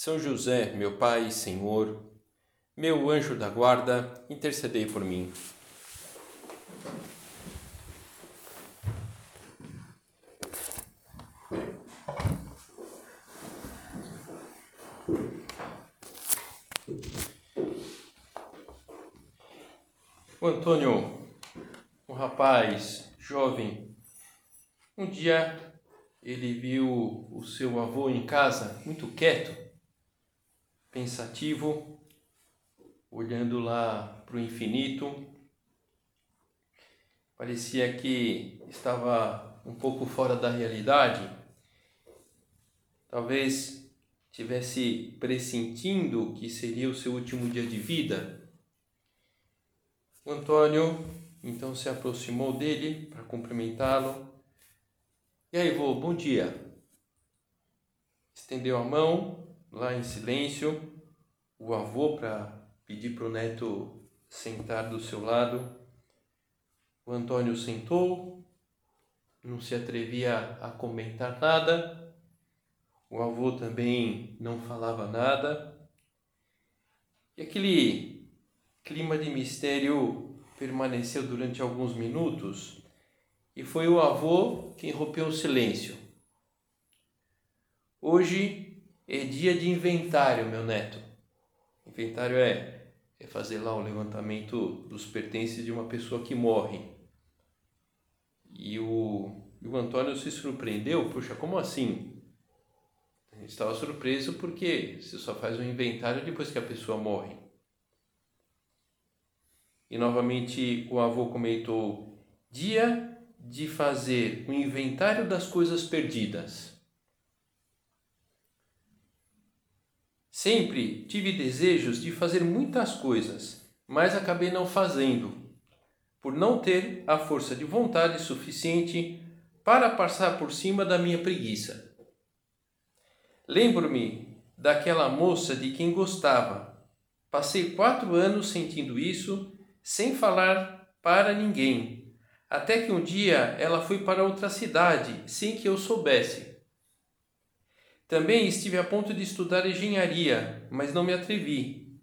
São José, meu Pai e Senhor, meu anjo da guarda, intercedei por mim. O Antônio, um rapaz jovem, um dia ele viu o seu avô em casa, muito quieto, pensativo, olhando lá para o infinito. Parecia que estava um pouco fora da realidade. Talvez tivesse pressentindo que seria o seu último dia de vida. O Antônio então se aproximou dele para cumprimentá-lo e aí, vô, bom dia. Estendeu a mão lá em silêncio, o avô para pedir para o neto sentar do seu lado. O Antônio sentou, não se atrevia a comentar nada. O avô também não falava nada. E aquele clima de mistério permaneceu durante alguns minutos e foi o avô quem rompeu o silêncio. Hoje é dia de inventário, meu neto. Inventário é, é fazer lá o levantamento dos pertences de uma pessoa que morre. E o, o Antônio se surpreendeu, puxa, como assim? Ele estava surpreso porque você só faz um inventário depois que a pessoa morre. E novamente o avô comentou: dia de fazer o um inventário das coisas perdidas. Sempre tive desejos de fazer muitas coisas, mas acabei não fazendo, por não ter a força de vontade suficiente para passar por cima da minha preguiça. Lembro-me daquela moça de quem gostava. Passei quatro anos sentindo isso, sem falar para ninguém, até que um dia ela foi para outra cidade, sem que eu soubesse. Também estive a ponto de estudar engenharia, mas não me atrevi.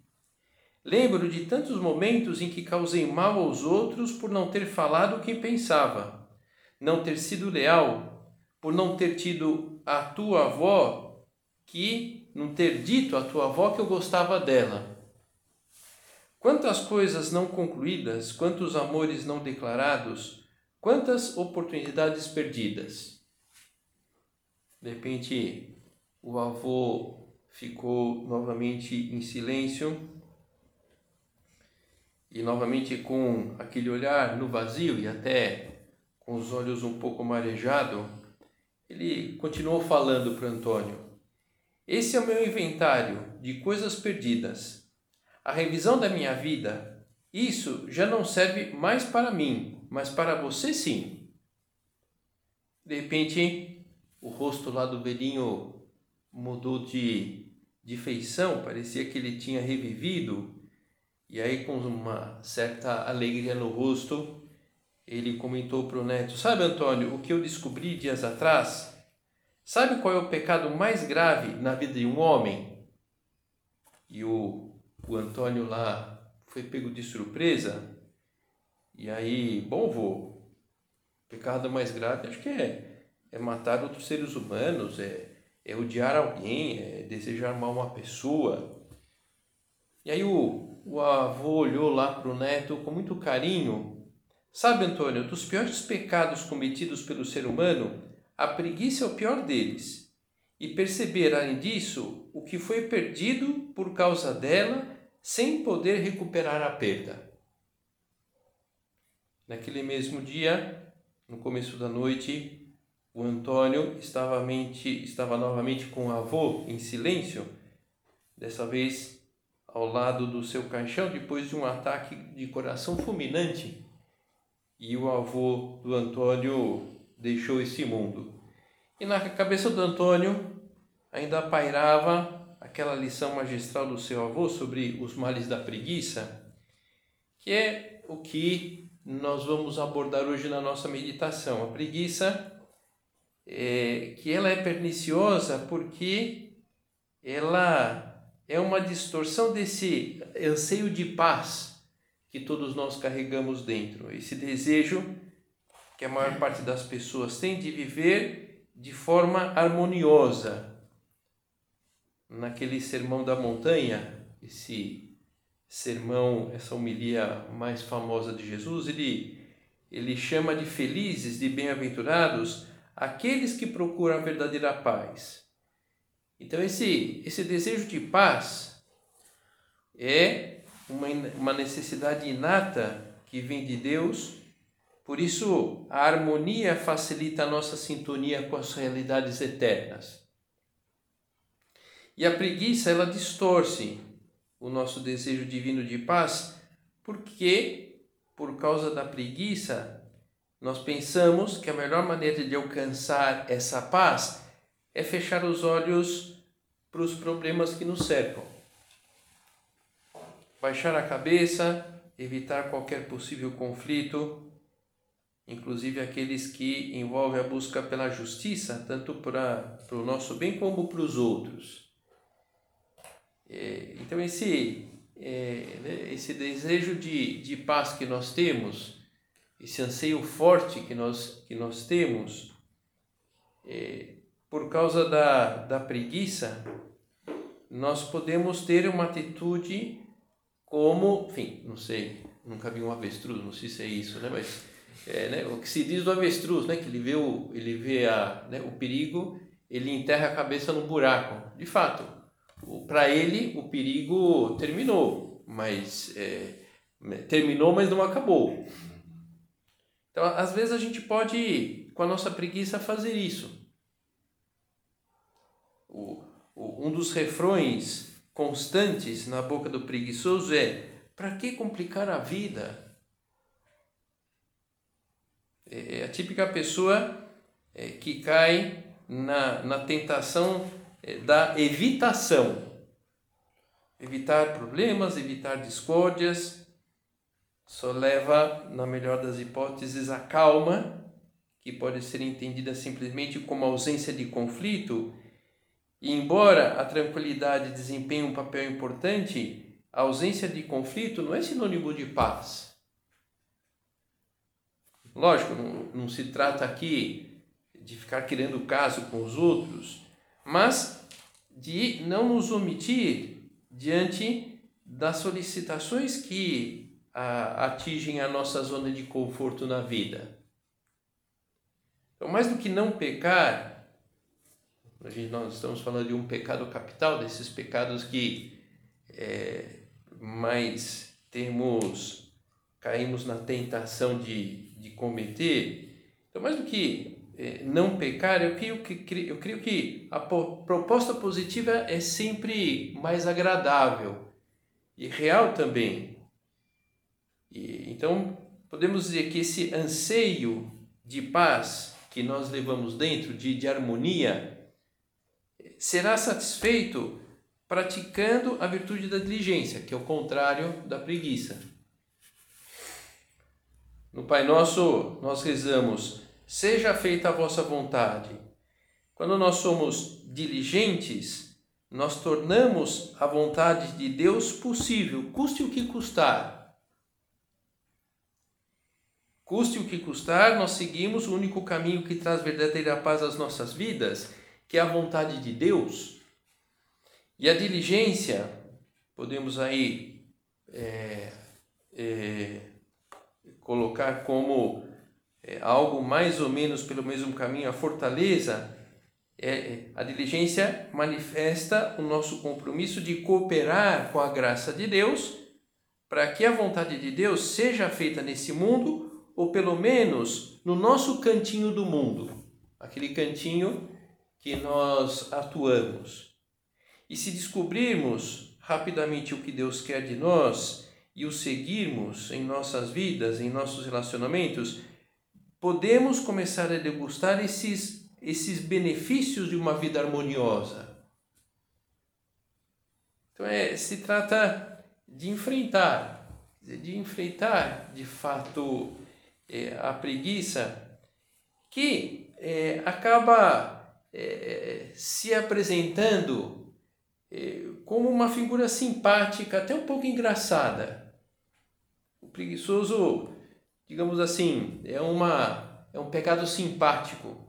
Lembro de tantos momentos em que causei mal aos outros por não ter falado o que pensava, não ter sido leal, por não ter tido a tua avó que não ter dito à tua avó que eu gostava dela. Quantas coisas não concluídas, quantos amores não declarados, quantas oportunidades perdidas. De repente, o avô ficou novamente em silêncio e novamente com aquele olhar no vazio e até com os olhos um pouco marejados, ele continuou falando para Antônio: Esse é o meu inventário de coisas perdidas a revisão da minha vida, isso já não serve mais para mim, mas para você sim. De repente, o rosto lá do velhinho mudou de, de feição, parecia que ele tinha revivido, e aí, com uma certa alegria no rosto, ele comentou para o neto: Sabe, Antônio, o que eu descobri dias atrás? Sabe qual é o pecado mais grave na vida de um homem? E o o Antônio lá foi pego de surpresa. E aí, bom, vô, pecado mais grave acho que é, é matar outros seres humanos, é, é odiar alguém, é desejar mal uma pessoa. E aí o, o avô olhou lá para o neto com muito carinho. Sabe, Antônio, dos piores pecados cometidos pelo ser humano, a preguiça é o pior deles. E perceber, além disso, o que foi perdido por causa dela sem poder recuperar a perda. Naquele mesmo dia, no começo da noite, o Antônio estava, mente, estava novamente com o avô em silêncio dessa vez ao lado do seu caixão depois de um ataque de coração fulminante. E o avô do Antônio deixou esse mundo. E na cabeça do Antônio ainda pairava aquela lição magistral do seu avô sobre os males da preguiça, que é o que nós vamos abordar hoje na nossa meditação. A preguiça é, que ela é perniciosa porque ela é uma distorção desse anseio de paz que todos nós carregamos dentro, esse desejo que a maior parte das pessoas tem de viver de forma harmoniosa. Naquele sermão da montanha, esse sermão, essa homilia mais famosa de Jesus, ele, ele chama de felizes, de bem-aventurados, aqueles que procuram a verdadeira paz. Então, esse, esse desejo de paz é uma, uma necessidade inata que vem de Deus, por isso a harmonia facilita a nossa sintonia com as realidades eternas. E a preguiça, ela distorce o nosso desejo divino de paz, porque por causa da preguiça, nós pensamos que a melhor maneira de alcançar essa paz é fechar os olhos para os problemas que nos cercam. Baixar a cabeça, evitar qualquer possível conflito, inclusive aqueles que envolvem a busca pela justiça, tanto para, para o nosso bem como para os outros. É, então, esse, é, né, esse desejo de, de paz que nós temos, esse anseio forte que nós, que nós temos, é, por causa da, da preguiça, nós podemos ter uma atitude como, enfim, não sei, nunca vi um avestruz, não sei se é isso, né? Mas é, né? o que se diz do avestruz, né? Que ele vê o, ele vê a, né? o perigo, ele enterra a cabeça no buraco. De fato, para ele o perigo terminou, mas é, terminou, mas não acabou. Então, às vezes a gente pode, com a nossa preguiça, fazer isso o, o, um dos refrões constantes na boca do preguiçoso é: para que complicar a vida? É, é a típica pessoa é, que cai na, na tentação é, da evitação. Evitar problemas, evitar discórdias, só leva, na melhor das hipóteses, a calma, que pode ser entendida simplesmente como ausência de conflito, e embora a tranquilidade desempenhe um papel importante, a ausência de conflito não é sinônimo de paz. Lógico, não, não se trata aqui de ficar querendo caso com os outros, mas de não nos omitir diante das solicitações que a, atingem a nossa zona de conforto na vida. Então, mais do que não pecar, nós estamos falando de um pecado capital, desses pecados que é, mais temos, caímos na tentação de, de cometer. Então, mais do que é, não pecar, eu creio, que, eu creio que a proposta positiva é sempre mais agradável e real também. E, então, podemos dizer que esse anseio de paz que nós levamos dentro, de, de harmonia, será satisfeito praticando a virtude da diligência, que é o contrário da preguiça. No Pai Nosso, nós rezamos: Seja feita a vossa vontade. Quando nós somos diligentes, nós tornamos a vontade de Deus possível, custe o que custar. Custe o que custar, nós seguimos o único caminho que traz verdadeira paz às nossas vidas que é a vontade de Deus. E a diligência, podemos aí é, é, colocar como é, algo mais ou menos pelo mesmo caminho, a fortaleza, é, é, a diligência manifesta o nosso compromisso de cooperar com a graça de Deus para que a vontade de Deus seja feita nesse mundo ou pelo menos no nosso cantinho do mundo, aquele cantinho que nós atuamos. E se descobrirmos rapidamente o que Deus quer de nós e o seguirmos em nossas vidas, em nossos relacionamentos, podemos começar a degustar esses, esses benefícios de uma vida harmoniosa. Então, é, se trata de enfrentar, de enfrentar de fato é, a preguiça que é, acaba é, se apresentando é, como uma figura simpática, até um pouco engraçada. O preguiçoso, digamos assim, é, uma, é um pecado simpático.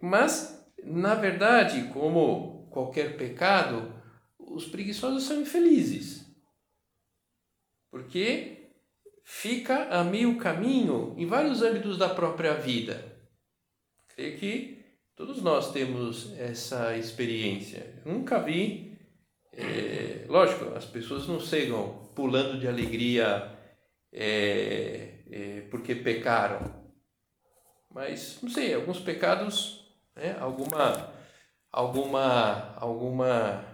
Mas, na verdade, como qualquer pecado, os preguiçosos são infelizes. Porque fica a meio caminho em vários âmbitos da própria vida. Creio que todos nós temos essa experiência. Nunca vi, é, lógico, as pessoas não chegam pulando de alegria é, é, porque pecaram, mas não sei, alguns pecados, né, alguma, alguma, alguma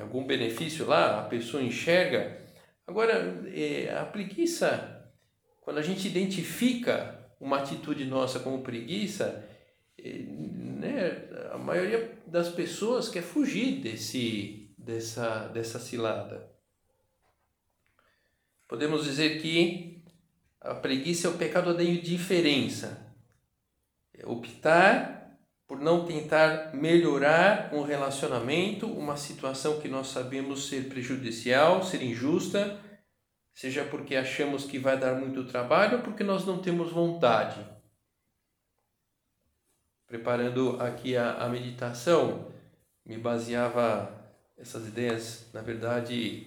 algum benefício lá, a pessoa enxerga Agora, é, a preguiça, quando a gente identifica uma atitude nossa como preguiça, é, né, a maioria das pessoas quer fugir desse, dessa, dessa cilada. Podemos dizer que a preguiça é o pecado da indiferença. É optar por não tentar melhorar um relacionamento, uma situação que nós sabemos ser prejudicial, ser injusta, seja porque achamos que vai dar muito trabalho ou porque nós não temos vontade. Preparando aqui a, a meditação, me baseava essas ideias, na verdade,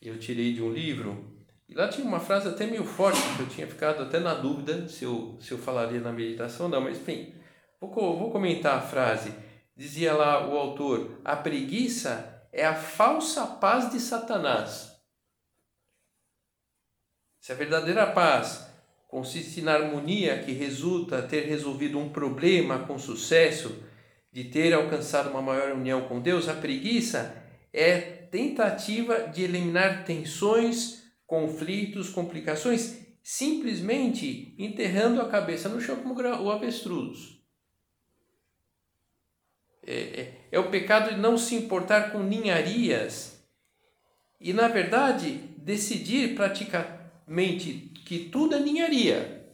eu tirei de um livro e lá tinha uma frase até meio forte que eu tinha ficado até na dúvida se eu, se eu falaria na meditação ou não, mas enfim, Vou, vou comentar a frase. Dizia lá o autor: a preguiça é a falsa paz de Satanás. Se a verdadeira paz consiste na harmonia que resulta ter resolvido um problema com sucesso, de ter alcançado uma maior união com Deus, a preguiça é tentativa de eliminar tensões, conflitos, complicações, simplesmente enterrando a cabeça no chão como o avestruz. É, é, é o pecado de não se importar com ninharias e, na verdade, decidir praticamente que tudo é ninharia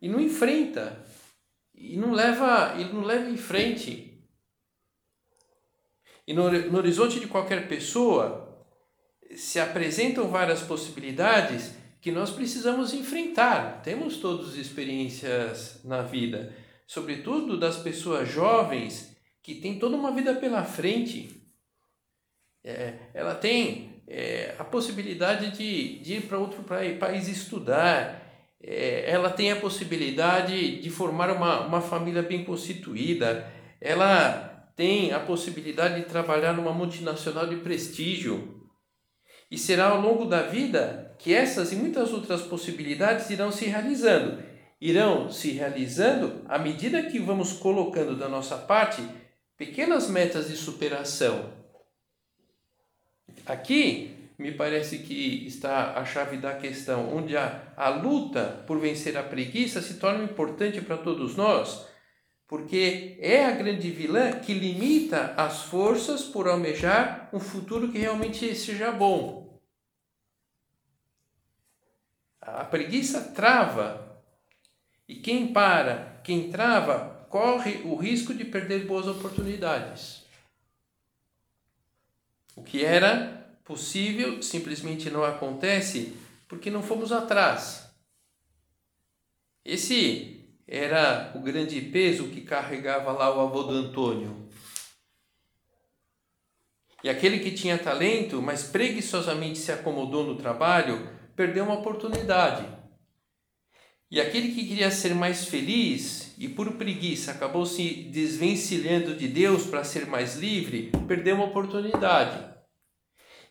e não enfrenta e não leva, e não leva em frente. E no, no horizonte de qualquer pessoa se apresentam várias possibilidades que nós precisamos enfrentar. Temos todas experiências na vida sobretudo das pessoas jovens que têm toda uma vida pela frente. É, ela tem é, a possibilidade de, de ir para outro país estudar, é, ela tem a possibilidade de formar uma, uma família bem constituída, ela tem a possibilidade de trabalhar numa multinacional de prestígio. E será ao longo da vida que essas e muitas outras possibilidades irão se realizando irão se realizando à medida que vamos colocando da nossa parte pequenas metas de superação. Aqui me parece que está a chave da questão, onde a, a luta por vencer a preguiça se torna importante para todos nós, porque é a grande vilã que limita as forças por almejar um futuro que realmente seja bom. A preguiça trava e quem para, quem trava, corre o risco de perder boas oportunidades. O que era possível simplesmente não acontece porque não fomos atrás. Esse era o grande peso que carregava lá o avô do Antônio. E aquele que tinha talento, mas preguiçosamente se acomodou no trabalho, perdeu uma oportunidade. E aquele que queria ser mais feliz e por preguiça acabou se desvencilhando de Deus para ser mais livre, perdeu uma oportunidade.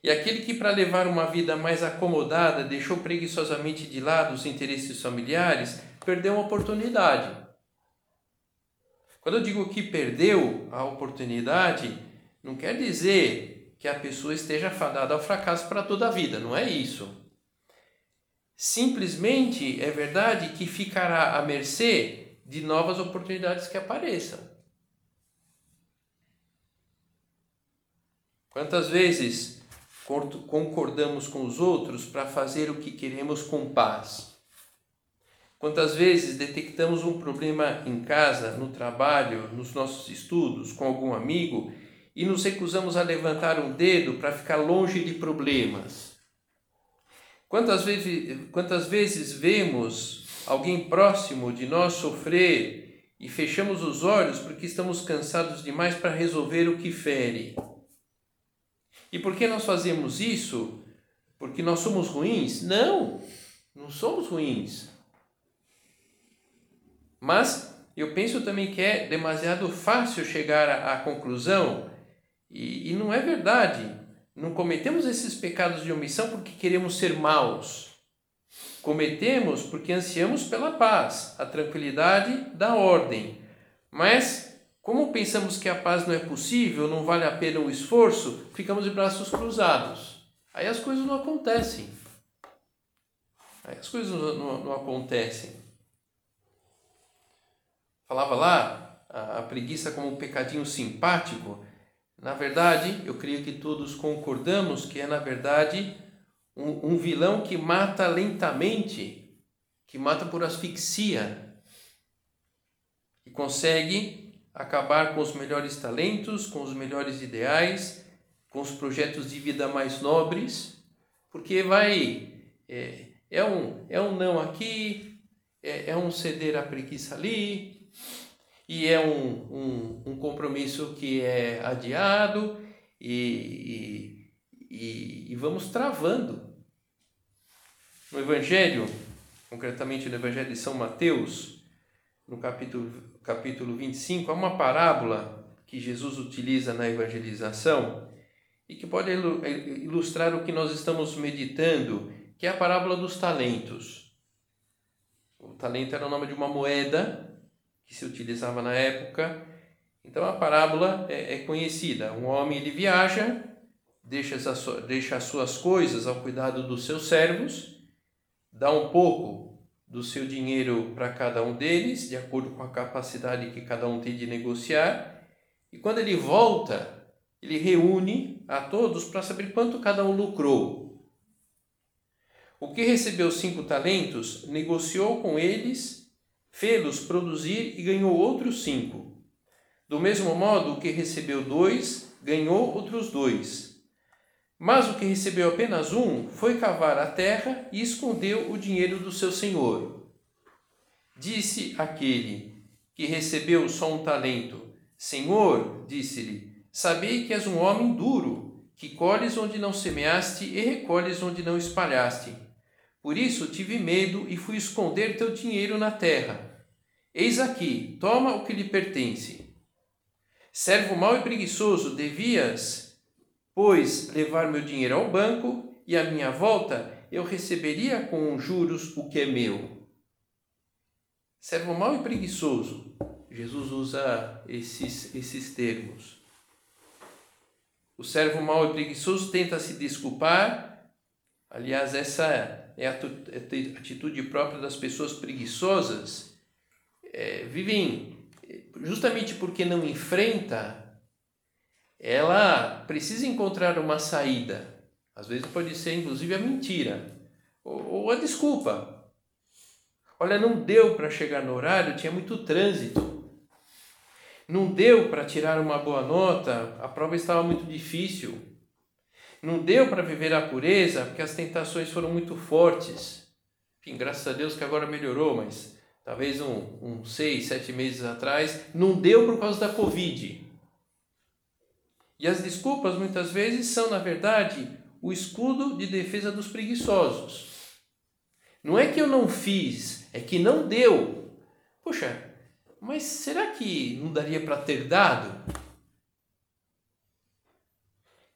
E aquele que, para levar uma vida mais acomodada, deixou preguiçosamente de lado os interesses familiares, perdeu uma oportunidade. Quando eu digo que perdeu a oportunidade, não quer dizer que a pessoa esteja fadada ao fracasso para toda a vida, não é isso. Simplesmente é verdade que ficará à mercê de novas oportunidades que apareçam. Quantas vezes concordamos com os outros para fazer o que queremos com paz? Quantas vezes detectamos um problema em casa, no trabalho, nos nossos estudos, com algum amigo e nos recusamos a levantar um dedo para ficar longe de problemas? Quantas vezes, quantas vezes vemos alguém próximo de nós sofrer e fechamos os olhos porque estamos cansados demais para resolver o que fere? E por que nós fazemos isso? Porque nós somos ruins? Não, não somos ruins. Mas eu penso também que é demasiado fácil chegar à, conclusão, e, e não é verdade. Não cometemos esses pecados de omissão porque queremos ser maus. Cometemos porque ansiamos pela paz, a tranquilidade da ordem. Mas, como pensamos que a paz não é possível, não vale a pena o esforço, ficamos de braços cruzados. Aí as coisas não acontecem. Aí as coisas não, não, não acontecem. Falava lá a, a preguiça como um pecadinho simpático. Na verdade, eu creio que todos concordamos que é, na verdade, um, um vilão que mata lentamente, que mata por asfixia, e consegue acabar com os melhores talentos, com os melhores ideais, com os projetos de vida mais nobres, porque vai. É, é um, é um não aqui, é, é um ceder à preguiça ali, e é um, um, um compromisso que é adiado e, e, e vamos travando. No Evangelho, concretamente no Evangelho de São Mateus, no capítulo, capítulo 25, há uma parábola que Jesus utiliza na evangelização e que pode ilustrar o que nós estamos meditando, que é a parábola dos talentos. O talento era o nome de uma moeda que se utilizava na época. Então a parábola é, é conhecida. Um homem ele viaja, deixa as, deixa as suas coisas ao cuidado dos seus servos, dá um pouco do seu dinheiro para cada um deles, de acordo com a capacidade que cada um tem de negociar, e quando ele volta, ele reúne a todos para saber quanto cada um lucrou. O que recebeu cinco talentos negociou com eles fê-los produzir e ganhou outros cinco. Do mesmo modo, o que recebeu dois, ganhou outros dois. Mas o que recebeu apenas um foi cavar a terra e escondeu o dinheiro do seu senhor. Disse aquele que recebeu só um talento: Senhor, disse-lhe, sabei que és um homem duro, que colhes onde não semeaste e recolhes onde não espalhaste. Por isso tive medo e fui esconder teu dinheiro na terra. Eis aqui, toma o que lhe pertence. Servo mau e preguiçoso, devias, pois, levar meu dinheiro ao banco e à minha volta eu receberia com juros o que é meu. Servo mau e preguiçoso. Jesus usa esses, esses termos. O servo mau e preguiçoso tenta se desculpar. Aliás, essa é a atitude própria das pessoas preguiçosas, é, vivem justamente porque não enfrenta, ela precisa encontrar uma saída. Às vezes pode ser inclusive a mentira ou, ou a desculpa. Olha, não deu para chegar no horário, tinha muito trânsito. Não deu para tirar uma boa nota, a prova estava muito difícil. Não deu para viver a pureza porque as tentações foram muito fortes. Enfim, graças a Deus que agora melhorou, mas talvez um, um seis, sete meses atrás, não deu por causa da Covid. E as desculpas muitas vezes são, na verdade, o escudo de defesa dos preguiçosos. Não é que eu não fiz, é que não deu. Poxa, mas será que não daria para ter dado?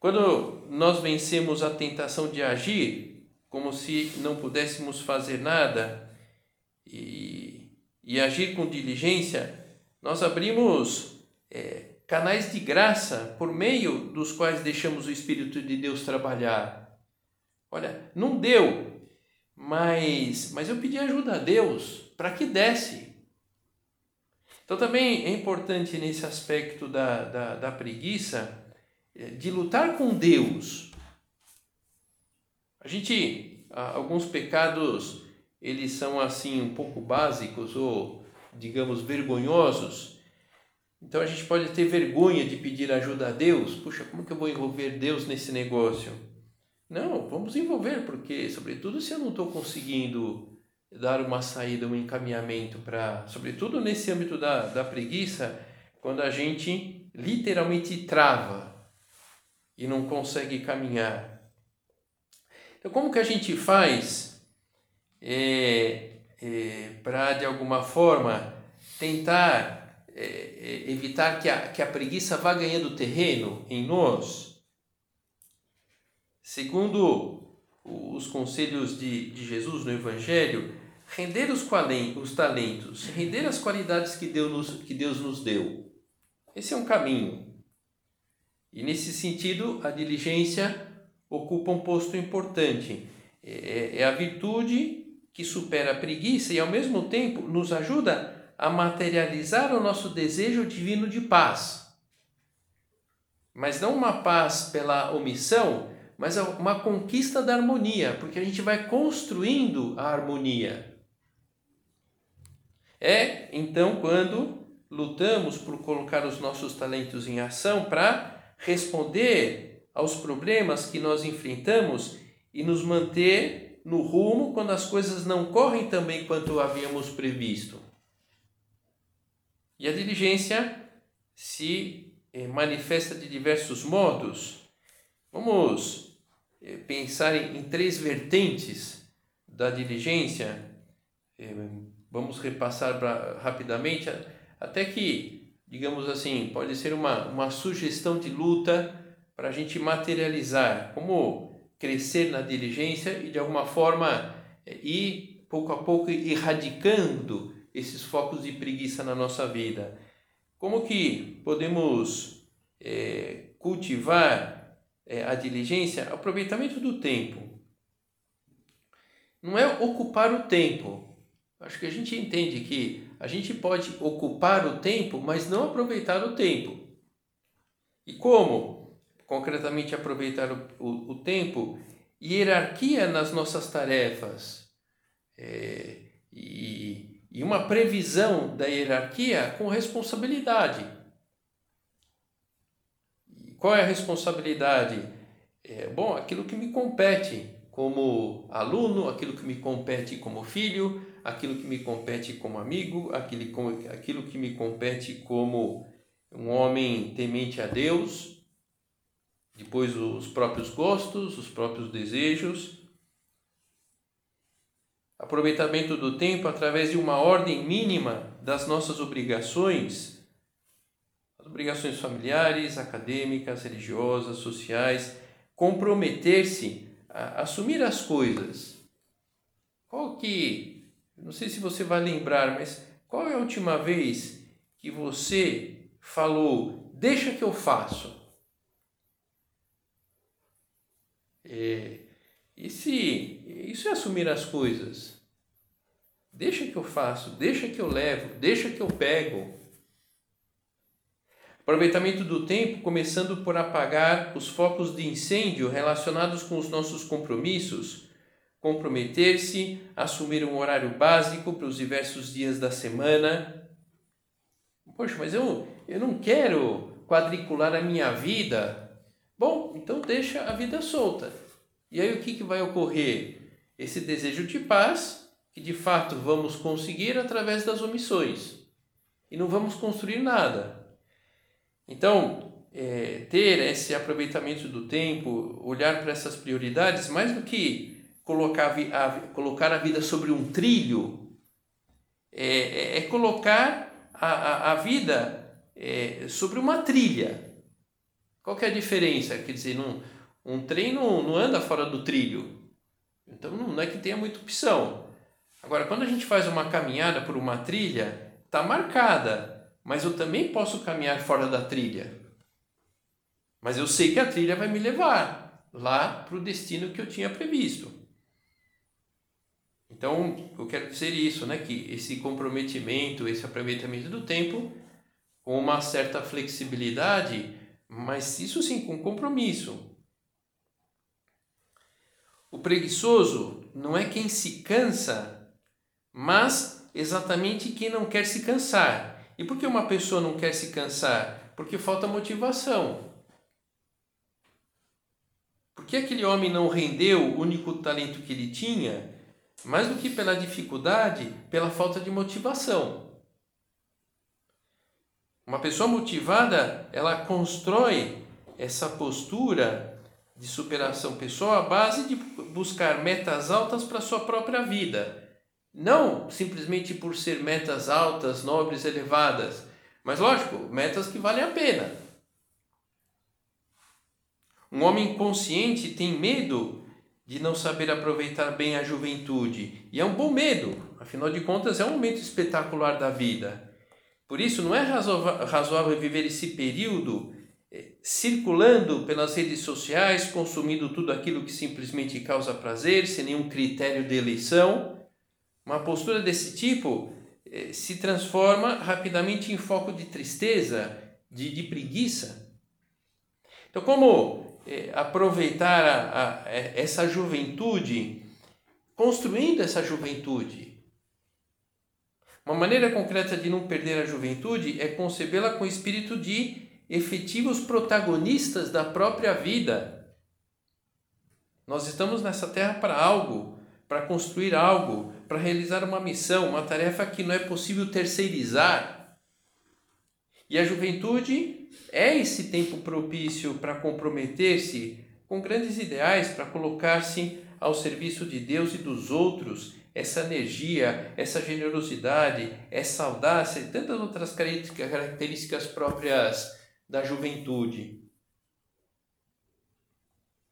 Quando nós vencemos a tentação de agir como se não pudéssemos fazer nada e, e agir com diligência, nós abrimos é, canais de graça por meio dos quais deixamos o Espírito de Deus trabalhar. Olha, não deu, mas, mas eu pedi ajuda a Deus para que desse. Então também é importante nesse aspecto da, da, da preguiça de lutar com Deus. A gente, alguns pecados, eles são assim um pouco básicos ou, digamos, vergonhosos. Então a gente pode ter vergonha de pedir ajuda a Deus. Puxa, como que eu vou envolver Deus nesse negócio? Não, vamos envolver, porque, sobretudo, se eu não estou conseguindo dar uma saída, um encaminhamento para, sobretudo nesse âmbito da, da preguiça, quando a gente literalmente trava e não consegue caminhar. Então, como que a gente faz é, é, para, de alguma forma, tentar é, é, evitar que a, que a preguiça vá ganhando terreno em nós? Segundo os conselhos de, de Jesus no Evangelho, render os, os talentos, render as qualidades que Deus, nos, que Deus nos deu. Esse é um caminho. E nesse sentido, a diligência ocupa um posto importante. É, é, é a virtude que supera a preguiça e, ao mesmo tempo, nos ajuda a materializar o nosso desejo divino de paz. Mas não uma paz pela omissão, mas uma conquista da harmonia, porque a gente vai construindo a harmonia. É então quando lutamos por colocar os nossos talentos em ação para responder aos problemas que nós enfrentamos e nos manter no rumo quando as coisas não correm tão bem quanto havíamos previsto. E a diligência se eh, manifesta de diversos modos. Vamos eh, pensar em três vertentes da diligência eh, Vamos repassar rapidamente, até que, digamos assim, pode ser uma, uma sugestão de luta para a gente materializar, como crescer na diligência e de alguma forma ir pouco a pouco erradicando esses focos de preguiça na nossa vida. Como que podemos é, cultivar é, a diligência? Aproveitamento do tempo. Não é ocupar o tempo, Acho que a gente entende que a gente pode ocupar o tempo, mas não aproveitar o tempo. E como concretamente aproveitar o, o, o tempo? Hierarquia nas nossas tarefas é, e, e uma previsão da hierarquia com responsabilidade. Qual é a responsabilidade? É, bom, aquilo que me compete como aluno, aquilo que me compete como filho, aquilo que me compete como amigo, aquilo, aquilo que me compete como um homem temente a Deus, depois os próprios gostos, os próprios desejos, aproveitamento do tempo através de uma ordem mínima das nossas obrigações, as obrigações familiares, acadêmicas, religiosas, sociais, comprometer-se a assumir as coisas. Qual que não sei se você vai lembrar, mas qual é a última vez que você falou, deixa que eu faço? É, e se isso é assumir as coisas? Deixa que eu faço, deixa que eu levo, deixa que eu pego. Aproveitamento do tempo, começando por apagar os focos de incêndio relacionados com os nossos compromissos comprometer-se, assumir um horário básico para os diversos dias da semana. Poxa, mas eu, eu não quero quadricular a minha vida. Bom, então deixa a vida solta. E aí o que, que vai ocorrer? Esse desejo de paz, que de fato vamos conseguir através das omissões. E não vamos construir nada. Então, é, ter esse aproveitamento do tempo, olhar para essas prioridades, mais do que colocar a, colocar a vida sobre um trilho é, é, é colocar a, a, a vida é, sobre uma trilha. Qual que é a diferença? Quer dizer, num, um trem não, não anda fora do trilho. Então não é que tenha muita opção. Agora, quando a gente faz uma caminhada por uma trilha, está marcada. mas eu também posso caminhar fora da trilha. Mas eu sei que a trilha vai me levar lá para o destino que eu tinha previsto. Então, eu quero dizer isso, né? Que esse comprometimento, esse aproveitamento do tempo, com uma certa flexibilidade, mas isso sim com compromisso. O preguiçoso não é quem se cansa, mas exatamente quem não quer se cansar. E por que uma pessoa não quer se cansar? Porque falta motivação. Por que aquele homem não rendeu o único talento que ele tinha? Mais do que pela dificuldade, pela falta de motivação. Uma pessoa motivada, ela constrói essa postura de superação pessoal à base de buscar metas altas para a sua própria vida. Não simplesmente por ser metas altas, nobres, elevadas, mas lógico, metas que valem a pena. Um homem consciente tem medo de não saber aproveitar bem a juventude. E é um bom medo, afinal de contas, é um momento espetacular da vida. Por isso, não é razoável viver esse período eh, circulando pelas redes sociais, consumindo tudo aquilo que simplesmente causa prazer, sem nenhum critério de eleição. Uma postura desse tipo eh, se transforma rapidamente em foco de tristeza, de, de preguiça. Então, como é, aproveitar a, a, é, essa juventude, construindo essa juventude. Uma maneira concreta de não perder a juventude é concebê-la com espírito de efetivos protagonistas da própria vida. Nós estamos nessa terra para algo, para construir algo, para realizar uma missão, uma tarefa que não é possível terceirizar. E a juventude é esse tempo propício para comprometer-se com grandes ideais, para colocar-se ao serviço de Deus e dos outros, essa energia, essa generosidade, essa audácia e tantas outras características próprias da juventude.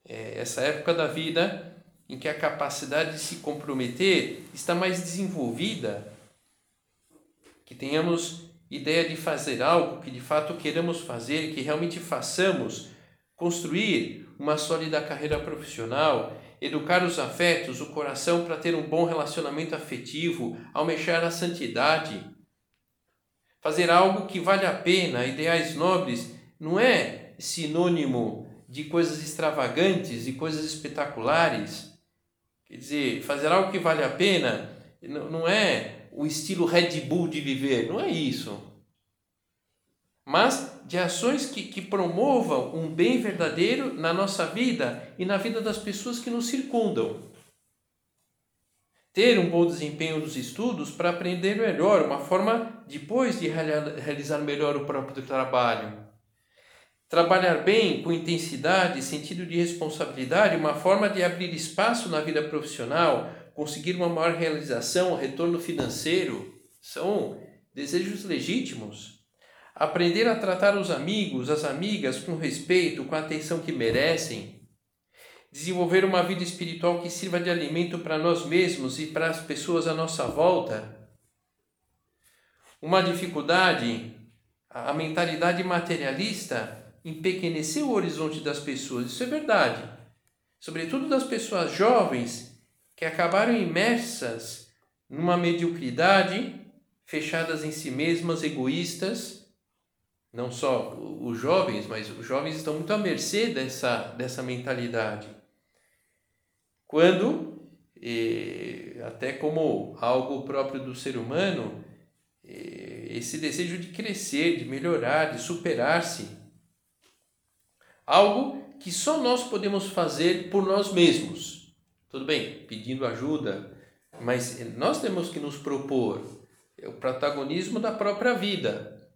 É essa época da vida em que a capacidade de se comprometer está mais desenvolvida, que tenhamos ideia de fazer algo que de fato queremos fazer, que realmente façamos, construir uma sólida carreira profissional, educar os afetos, o coração para ter um bom relacionamento afetivo, almejar a santidade. Fazer algo que vale a pena, ideais nobres, não é sinônimo de coisas extravagantes e coisas espetaculares. Quer dizer, fazer algo que vale a pena não é o estilo Red Bull de viver, não é isso. Mas de ações que, que promovam um bem verdadeiro na nossa vida e na vida das pessoas que nos circundam. Ter um bom desempenho nos estudos para aprender melhor, uma forma depois de realizar melhor o próprio trabalho. Trabalhar bem, com intensidade, sentido de responsabilidade, uma forma de abrir espaço na vida profissional, conseguir uma maior realização, retorno financeiro, são desejos legítimos. Aprender a tratar os amigos, as amigas com respeito, com a atenção que merecem. Desenvolver uma vida espiritual que sirva de alimento para nós mesmos e para as pessoas à nossa volta. Uma dificuldade, a mentalidade materialista empequeneceu o horizonte das pessoas, isso é verdade. Sobretudo das pessoas jovens que acabaram imersas numa mediocridade, fechadas em si mesmas, egoístas. Não só os jovens, mas os jovens estão muito à mercê dessa, dessa mentalidade. Quando, até como algo próprio do ser humano, esse desejo de crescer, de melhorar, de superar-se. Algo que só nós podemos fazer por nós mesmos tudo bem, pedindo ajuda, mas nós temos que nos propor o protagonismo da própria vida.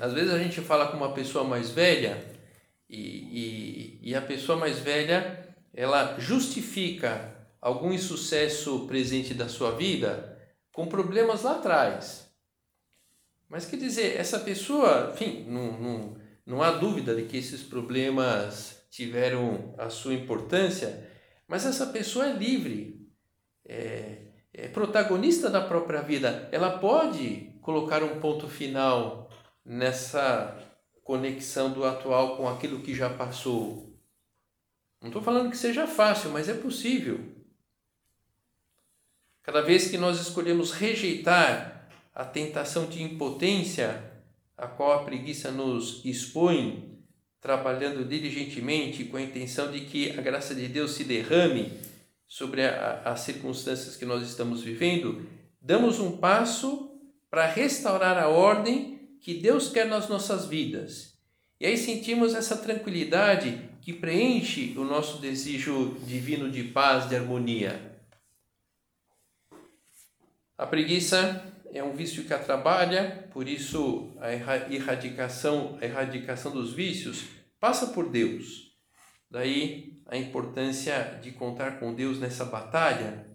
Às vezes a gente fala com uma pessoa mais velha e, e, e a pessoa mais velha ela justifica algum insucesso presente da sua vida com problemas lá atrás. Mas quer dizer, essa pessoa, enfim, não, não, não há dúvida de que esses problemas tiveram a sua importância, mas essa pessoa é livre, é, é protagonista da própria vida. Ela pode colocar um ponto final nessa conexão do atual com aquilo que já passou. Não estou falando que seja fácil, mas é possível. Cada vez que nós escolhemos rejeitar a tentação de impotência a qual a preguiça nos expõe, trabalhando diligentemente com a intenção de que a graça de Deus se derrame sobre a, as circunstâncias que nós estamos vivendo, damos um passo para restaurar a ordem que Deus quer nas nossas vidas. E aí sentimos essa tranquilidade que preenche o nosso desejo divino de paz, de harmonia. A preguiça é um vício que atrapalha, por isso a erradicação, a erradicação dos vícios passa por Deus. Daí a importância de contar com Deus nessa batalha.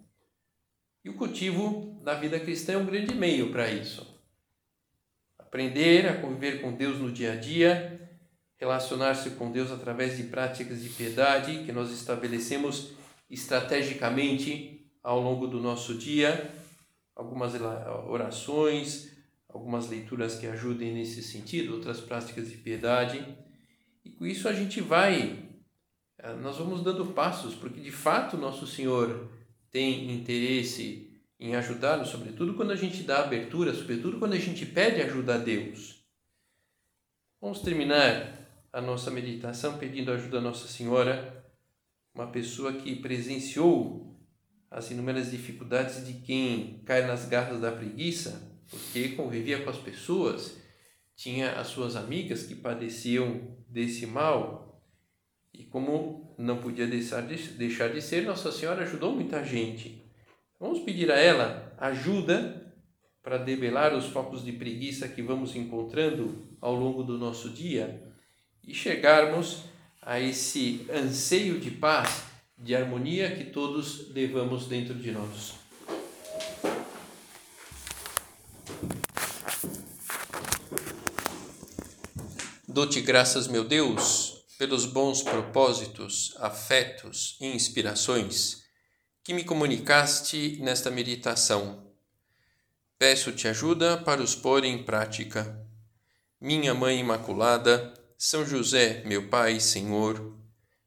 E o cultivo da vida cristã é um grande meio para isso. Aprender a conviver com Deus no dia a dia, relacionar-se com Deus através de práticas de piedade que nós estabelecemos estrategicamente ao longo do nosso dia algumas orações, algumas leituras que ajudem nesse sentido, outras práticas de piedade. E com isso a gente vai, eh, nós vamos dando passos, porque de fato nosso Senhor tem interesse em ajudar-nos, sobretudo quando a gente dá abertura, sobretudo quando a gente pede ajuda a Deus. Vamos terminar a nossa meditação pedindo ajuda a Nossa Senhora, uma pessoa que presenciou as inúmeras dificuldades de quem cai nas garras da preguiça, porque convivia com as pessoas, tinha as suas amigas que padeciam desse mal, e como não podia deixar de, deixar de ser, Nossa Senhora ajudou muita gente. Vamos pedir a ela ajuda para debelar os focos de preguiça que vamos encontrando ao longo do nosso dia e chegarmos a esse anseio de paz de harmonia que todos levamos dentro de nós. Dou-te graças, meu Deus, pelos bons propósitos, afetos e inspirações que me comunicaste nesta meditação. Peço-te ajuda para os pôr em prática. Minha Mãe Imaculada, São José, meu Pai, Senhor,